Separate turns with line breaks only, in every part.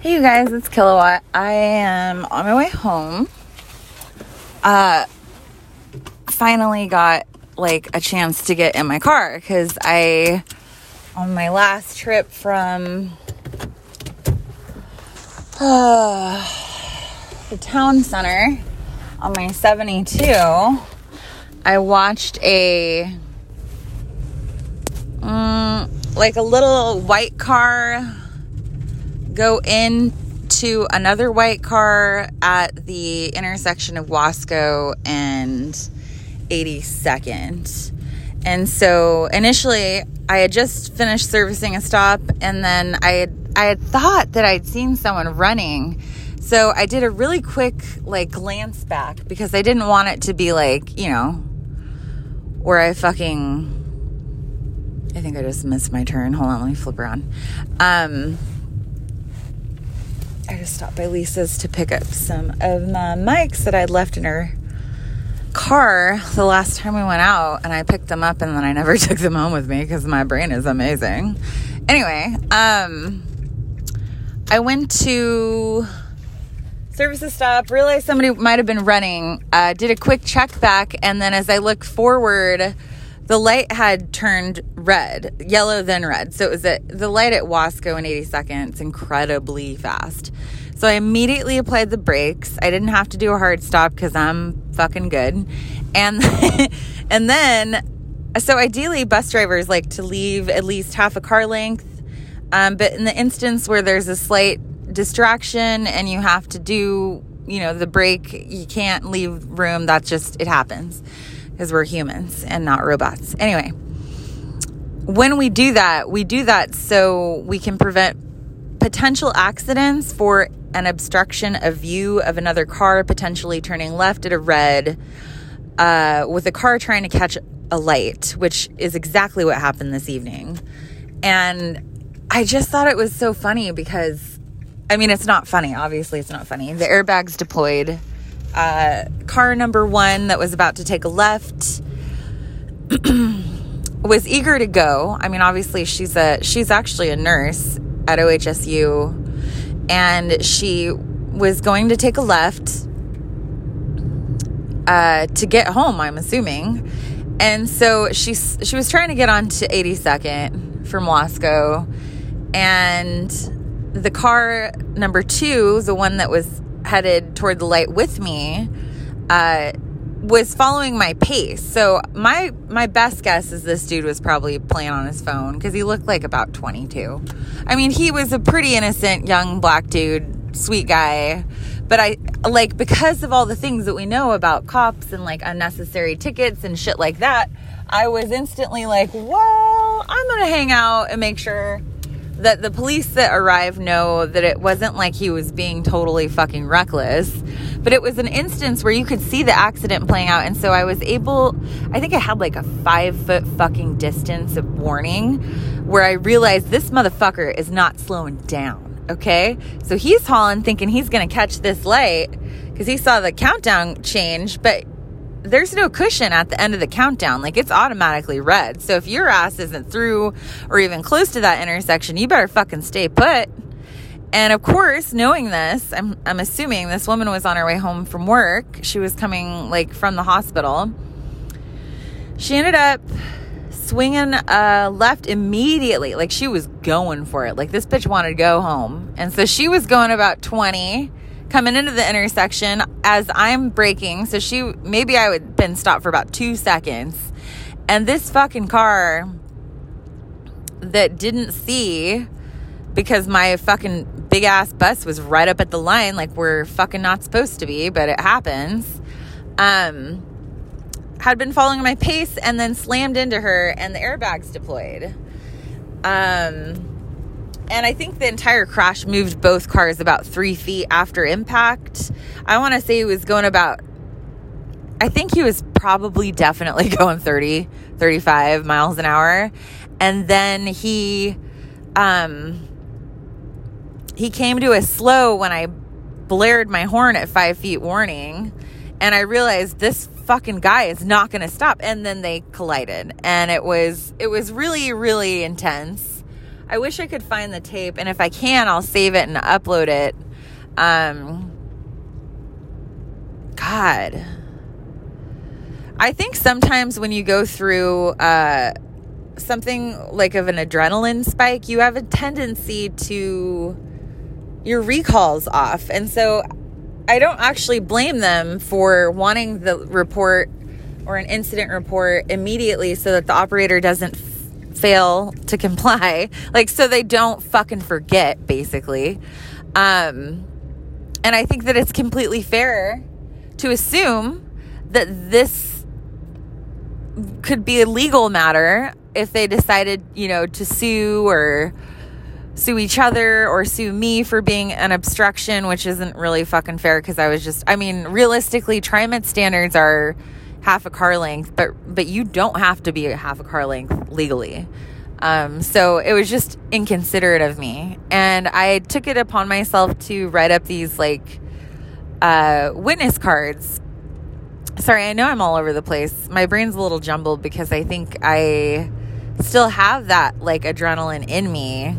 Hey you guys, it's Kilowatt. I am on my way home. Uh finally got like a chance to get in my car cuz I on my last trip from uh, the town center on my 72 I watched a um, like a little white car go into another white car at the intersection of Wasco and 82nd. And so initially I had just finished servicing a stop and then I had I had thought that I'd seen someone running. So I did a really quick like glance back because I didn't want it to be like, you know, where I fucking I think I just missed my turn. Hold on, let me flip around. Um I just stopped by Lisa's to pick up some of my mics that I'd left in her car the last time we went out, and I picked them up, and then I never took them home with me because my brain is amazing. Anyway, um, I went to services stop, realized somebody might have been running, uh, did a quick check back, and then as I looked forward, the light had turned red, yellow then red. So it was the light at Wasco in 82nd, incredibly fast. So I immediately applied the brakes. I didn't have to do a hard stop because I'm fucking good. And and then so ideally bus drivers like to leave at least half a car length. Um, but in the instance where there's a slight distraction and you have to do, you know, the brake, you can't leave room. That's just it happens because we're humans and not robots. Anyway, when we do that, we do that so we can prevent potential accidents for an obstruction of view of another car potentially turning left at a red uh, with a car trying to catch a light, which is exactly what happened this evening. And I just thought it was so funny because, I mean, it's not funny. Obviously, it's not funny. The airbags deployed uh, car number one that was about to take a left was eager to go. I mean, obviously she's a she's actually a nurse at OHSU, and she was going to take a left uh, to get home. I'm assuming, and so she she was trying to get on to 82nd from Wasco, and the car number two, the one that was headed toward the light with me uh, was following my pace. So my my best guess is this dude was probably playing on his phone because he looked like about 22. I mean, he was a pretty innocent young black dude, sweet guy. But I like because of all the things that we know about cops and like unnecessary tickets and shit like that, I was instantly like, "Well, I'm going to hang out and make sure that the police that arrived know that it wasn't like he was being totally fucking reckless, but it was an instance where you could see the accident playing out. And so I was able, I think I had like a five foot fucking distance of warning where I realized this motherfucker is not slowing down. Okay. So he's hauling thinking he's going to catch this light because he saw the countdown change, but there's no cushion at the end of the countdown. Like it's automatically red. So if your ass isn't through or even close to that intersection, you better fucking stay put. And of course, knowing this, I'm, I'm assuming this woman was on her way home from work. She was coming like from the hospital. She ended up swinging uh, left immediately. Like she was going for it. Like this bitch wanted to go home. And so she was going about 20 coming into the intersection as I'm braking. So she, maybe I would been stopped for about two seconds. And this fucking car that didn't see because my fucking big ass bus was right up at the line, like we're fucking not supposed to be, but it happens. Um, had been following my pace and then slammed into her, and the airbags deployed. Um, and I think the entire crash moved both cars about three feet after impact. I want to say he was going about, I think he was probably definitely going 30, 35 miles an hour. And then he, um, he came to a slow when I blared my horn at five feet warning. And I realized this fucking guy is not going to stop. And then they collided. And it was, it was really, really intense I wish I could find the tape, and if I can, I'll save it and upload it. Um, God. I think sometimes when you go through uh, something like of an adrenaline spike, you have a tendency to your recalls off. And so I don't actually blame them for wanting the report or an incident report immediately so that the operator doesn't fail to comply. Like, so they don't fucking forget, basically. Um, and I think that it's completely fair to assume that this could be a legal matter if they decided, you know, to sue or sue each other or sue me for being an obstruction, which isn't really fucking fair because I was just, I mean, realistically, TriMet standards are half a car length, but but you don't have to be a half a car length legally. Um, so it was just inconsiderate of me, and I took it upon myself to write up these like uh, witness cards sorry, I know I'm all over the place. My brain's a little jumbled because I think I still have that like adrenaline in me.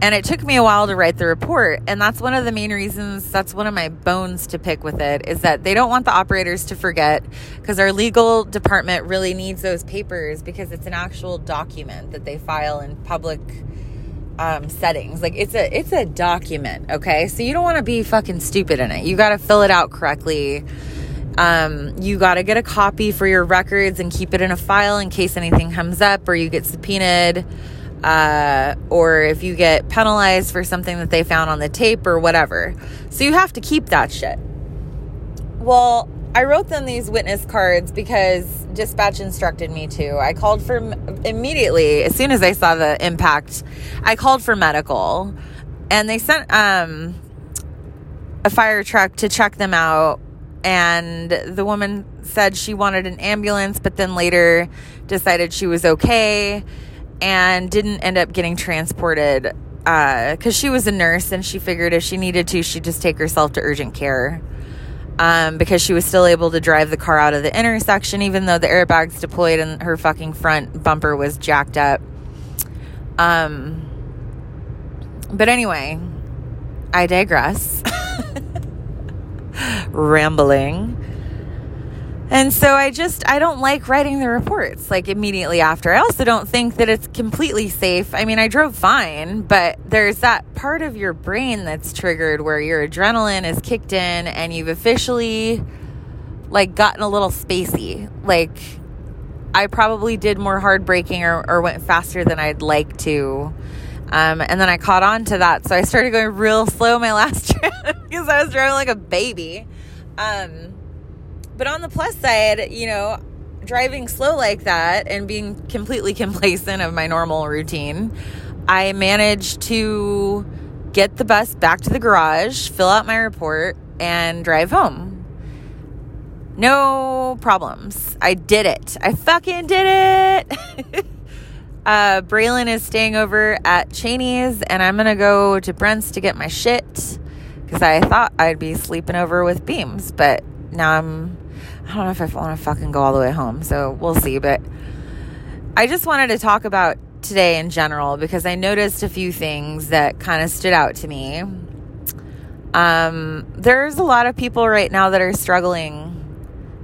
And it took me a while to write the report. And that's one of the main reasons, that's one of my bones to pick with it, is that they don't want the operators to forget because our legal department really needs those papers because it's an actual document that they file in public um, settings. Like it's a it's a document, okay? So you don't want to be fucking stupid in it. You got to fill it out correctly um, you got to get a copy for your records and keep it in a file in case anything comes up or you get subpoenaed. Uh, or if you get penalized for something that they found on the tape or whatever. So you have to keep that shit. Well, I wrote them these witness cards because dispatch instructed me to. I called for immediately as soon as I saw the impact. I called for medical, and they sent um, a fire truck to check them out and the woman said she wanted an ambulance, but then later decided she was okay and didn't end up getting transported because uh, she was a nurse and she figured if she needed to, she'd just take herself to urgent care. Um, because she was still able to drive the car out of the intersection, even though the airbags deployed and her fucking front bumper was jacked up. Um, but anyway, I digress. rambling. And so I just, I don't like writing the reports like immediately after. I also don't think that it's completely safe. I mean, I drove fine, but there's that part of your brain that's triggered where your adrenaline is kicked in and you've officially like gotten a little spacey. Like, I probably did more hard braking or, or went faster than I'd like to. Um, and then I caught on to that. So I started going real slow my last trip because I was driving like a baby. Um, but on the plus side, you know, driving slow like that and being completely complacent of my normal routine, I managed to get the bus back to the garage, fill out my report, and drive home. No problems. I did it. I fucking did it. Uh, Braylon is staying over at Cheney's, and I'm gonna go to Brent's to get my shit because I thought I'd be sleeping over with Beams, but now I'm. I don't know if I want to fucking go all the way home, so we'll see. But I just wanted to talk about today in general because I noticed a few things that kind of stood out to me. Um, there's a lot of people right now that are struggling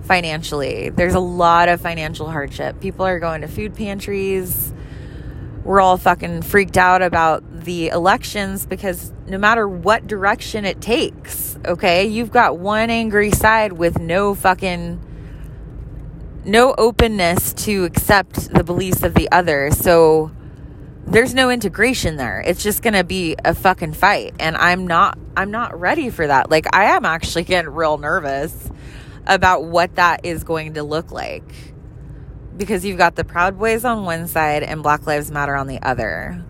financially. There's a lot of financial hardship. People are going to food pantries we're all fucking freaked out about the elections because no matter what direction it takes, okay, you've got one angry side with no fucking no openness to accept the beliefs of the other. So there's no integration there. It's just going to be a fucking fight and I'm not I'm not ready for that. Like I am actually getting real nervous about what that is going to look like because you've got the Proud Boys on one side and Black Lives Matter on the other.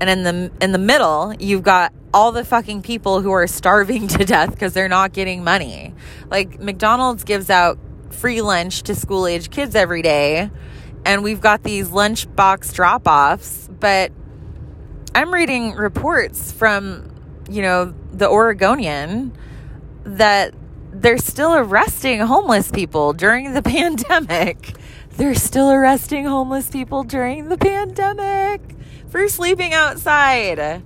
And in the in the middle, you've got all the fucking people who are starving to death because they're not getting money. Like McDonald's gives out free lunch to school age kids every day, and we've got these lunchbox drop offs. But I'm reading reports from, you know, the Oregonian that they're still arresting homeless people during the pandemic. They're still arresting homeless people during the pandemic for sleeping outside.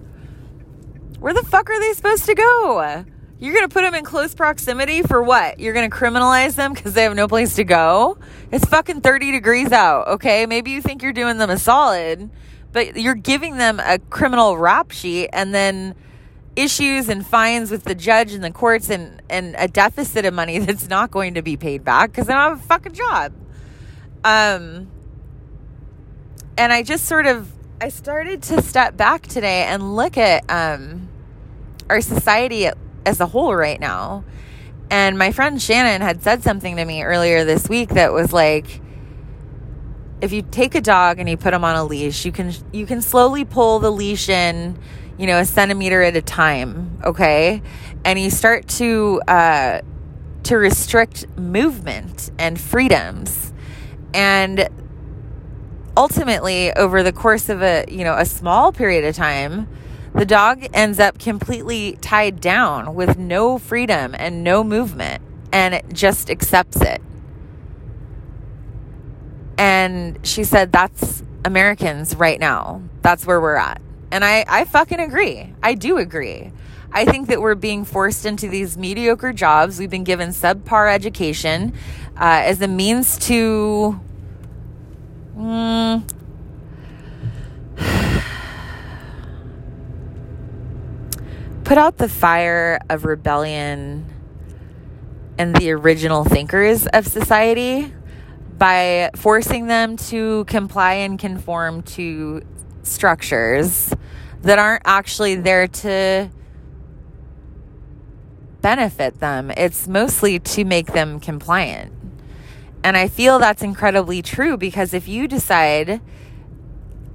Where the fuck are they supposed to go? You're going to put them in close proximity for what? You're going to criminalize them because they have no place to go? It's fucking 30 degrees out, okay? Maybe you think you're doing them a solid, but you're giving them a criminal rap sheet and then issues and fines with the judge and the courts and, and a deficit of money that's not going to be paid back because they don't have a fucking job. Um, and I just sort of I started to step back today and look at um, our society as a whole right now. And my friend Shannon had said something to me earlier this week that was like, if you take a dog and you put him on a leash, you can you can slowly pull the leash in, you know, a centimeter at a time, okay? And you start to uh, to restrict movement and freedoms, and ultimately, over the course of a you know a small period of time, the dog ends up completely tied down with no freedom and no movement, and it just accepts it. And she said, That's Americans right now. That's where we're at. And I, I fucking agree. I do agree. I think that we're being forced into these mediocre jobs. We've been given subpar education uh, as a means to. Mm, put out the fire of rebellion and the original thinkers of society by forcing them to comply and conform to structures that aren't actually there to benefit them. It's mostly to make them compliant. And I feel that's incredibly true because if you decide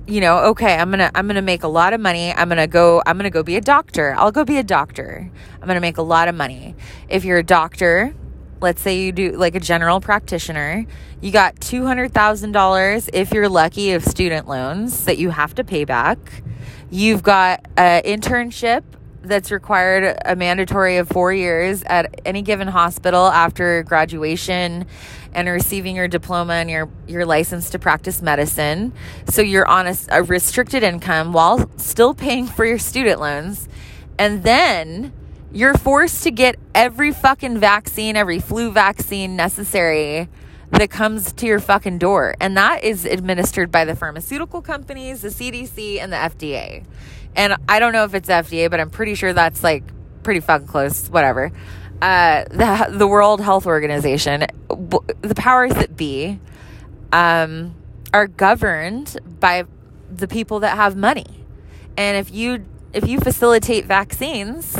you know, okay, I'm going to I'm going to make a lot of money. I'm going to go I'm going to go be a doctor. I'll go be a doctor. I'm going to make a lot of money. If you're a doctor, let's say you do like a general practitioner, you got $200,000 if you're lucky of student loans that you have to pay back. You've got an internship that's required a mandatory of 4 years at any given hospital after graduation and receiving your diploma and your, your license to practice medicine. So you're on a, a restricted income while still paying for your student loans. And then you're forced to get every fucking vaccine, every flu vaccine necessary that comes to your fucking door. And that is administered by the pharmaceutical companies, the CDC, and the FDA. And I don't know if it's FDA, but I'm pretty sure that's like pretty fucking close, whatever. Uh, the the World Health Organization, the powers that be, um, are governed by the people that have money, and if you if you facilitate vaccines,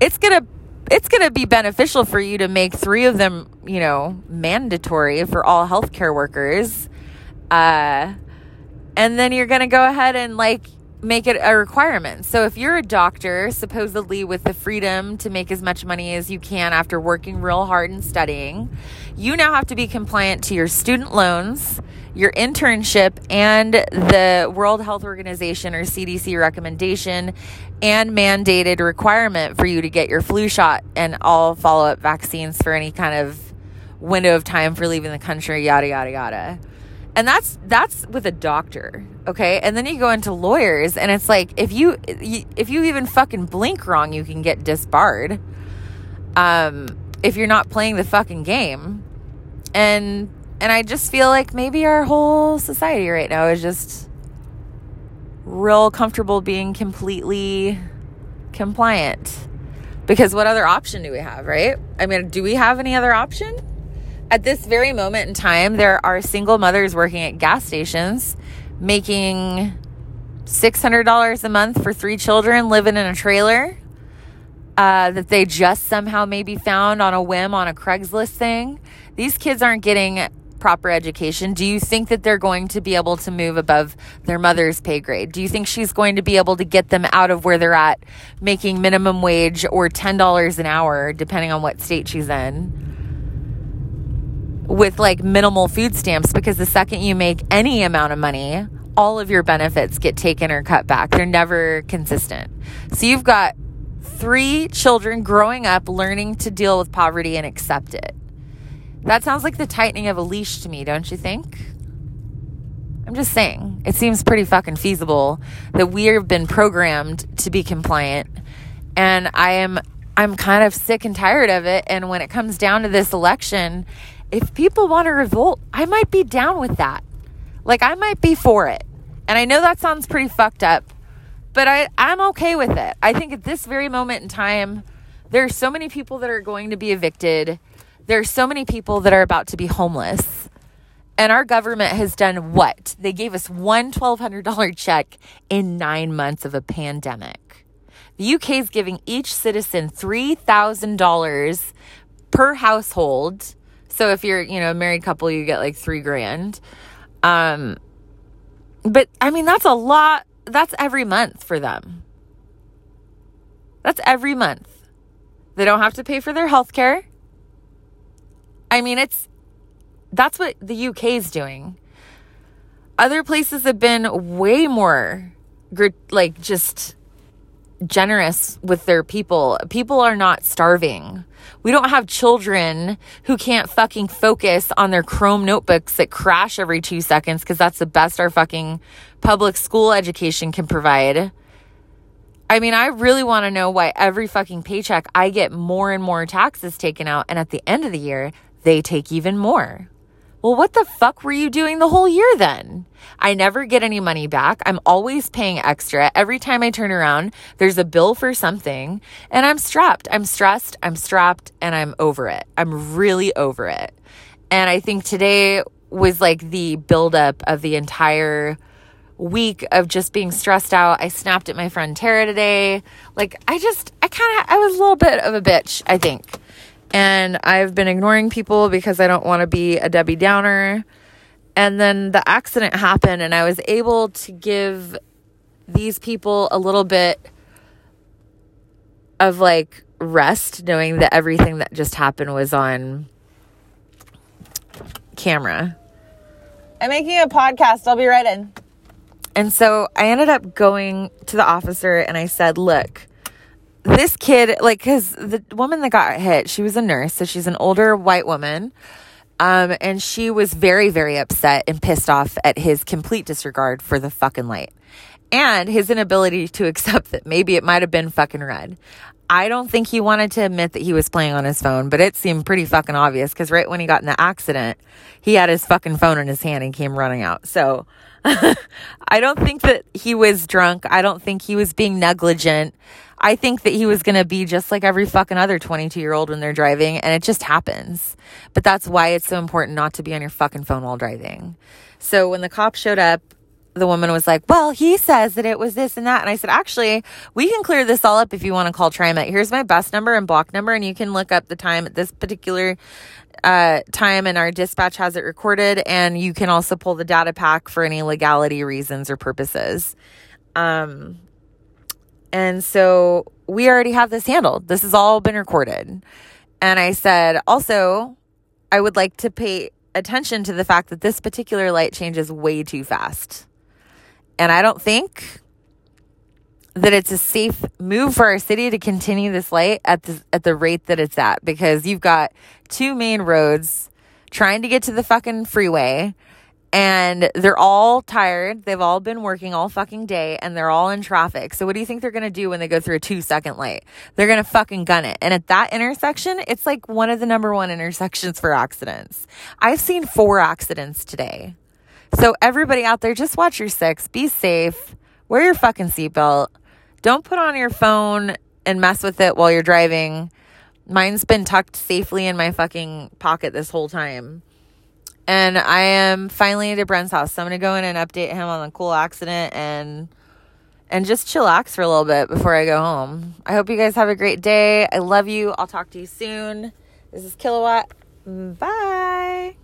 it's gonna it's gonna be beneficial for you to make three of them, you know, mandatory for all healthcare workers, uh, and then you're gonna go ahead and like make it a requirement. So if you're a doctor, supposedly with the freedom to make as much money as you can after working real hard and studying, you now have to be compliant to your student loans, your internship, and the World Health Organization or CDC recommendation and mandated requirement for you to get your flu shot and all follow up vaccines for any kind of window of time for leaving the country, yada, yada, yada and that's that's with a doctor okay? And then you go into lawyers and it's like if you if you even fucking blink wrong you can get disbarred um if you're not playing the fucking game. And and i just feel like maybe our whole society right now is just real comfortable being completely compliant. Because what other option do we have right? I mean do we have any other option at this very moment in time, there are single mothers working at gas stations making $600 a month for three children living in a trailer uh, that they just somehow maybe found on a whim on a Craigslist thing. These kids aren't getting proper education. Do you think that they're going to be able to move above their mother's pay grade? Do you think she's going to be able to get them out of where they're at making minimum wage or $10 an hour, depending on what state she's in? With like minimal food stamps because the second you make any amount of money, all of your benefits get taken or cut back. They're never consistent. So you've got three children growing up learning to deal with poverty and accept it. That sounds like the tightening of a leash to me, don't you think? I'm just saying, it seems pretty fucking feasible that we have been programmed to be compliant. And I am I'm kind of sick and tired of it. And when it comes down to this election, if people want to revolt, I might be down with that. Like I might be for it. And I know that sounds pretty fucked up, but I, I'm okay with it. I think at this very moment in time, there are so many people that are going to be evicted. There are so many people that are about to be homeless. And our government has done what? They gave us one $1,200 check in nine months of a pandemic. The UK is giving each citizen $3,000 per household. So if you're, you know, a married couple, you get like three grand. Um, but I mean, that's a lot. That's every month for them. That's every month. They don't have to pay for their health care. I mean, it's that's what the UK is doing. Other places have been way more like just generous with their people. People are not starving. We don't have children who can't fucking focus on their Chrome notebooks that crash every two seconds because that's the best our fucking public school education can provide. I mean, I really want to know why every fucking paycheck I get more and more taxes taken out, and at the end of the year, they take even more. Well, what the fuck were you doing the whole year then? I never get any money back. I'm always paying extra. Every time I turn around, there's a bill for something, and I'm strapped. I'm stressed, I'm strapped, and I'm over it. I'm really over it. And I think today was like the buildup of the entire week of just being stressed out. I snapped at my friend Tara today. Like, I just, I kind of, I was a little bit of a bitch, I think and I've been ignoring people because I don't want to be a Debbie Downer. And then the accident happened, and I was able to give these people a little bit of like rest, knowing that everything that just happened was on camera. I'm making a podcast. I'll be right in. And so I ended up going to the officer and I said, Look, this kid, like, because the woman that got hit, she was a nurse, so she's an older white woman. Um, and she was very, very upset and pissed off at his complete disregard for the fucking light and his inability to accept that maybe it might have been fucking red. I don't think he wanted to admit that he was playing on his phone, but it seemed pretty fucking obvious because right when he got in the accident, he had his fucking phone in his hand and came running out. So I don't think that he was drunk. I don't think he was being negligent. I think that he was going to be just like every fucking other 22 year old when they're driving, and it just happens. But that's why it's so important not to be on your fucking phone while driving. So when the cop showed up, the woman was like, Well, he says that it was this and that. And I said, Actually, we can clear this all up if you want to call TriMet. Here's my bus number and block number, and you can look up the time at this particular uh, time, and our dispatch has it recorded. And you can also pull the data pack for any legality reasons or purposes. Um, and so we already have this handled. This has all been recorded. And I said, also, I would like to pay attention to the fact that this particular light changes way too fast. And I don't think that it's a safe move for our city to continue this light at the at the rate that it's at because you've got two main roads trying to get to the fucking freeway and they're all tired. They've all been working all fucking day and they're all in traffic. So what do you think they're going to do when they go through a 2 second light? They're going to fucking gun it. And at that intersection, it's like one of the number one intersections for accidents. I've seen four accidents today. So everybody out there just watch your 6, be safe, wear your fucking seatbelt. Don't put on your phone and mess with it while you're driving. Mine's been tucked safely in my fucking pocket this whole time. And I am finally at Brent's house. So I'm going to go in and update him on the cool accident and and just chillax for a little bit before I go home. I hope you guys have a great day. I love you. I'll talk to you soon. This is Kilowatt. Bye.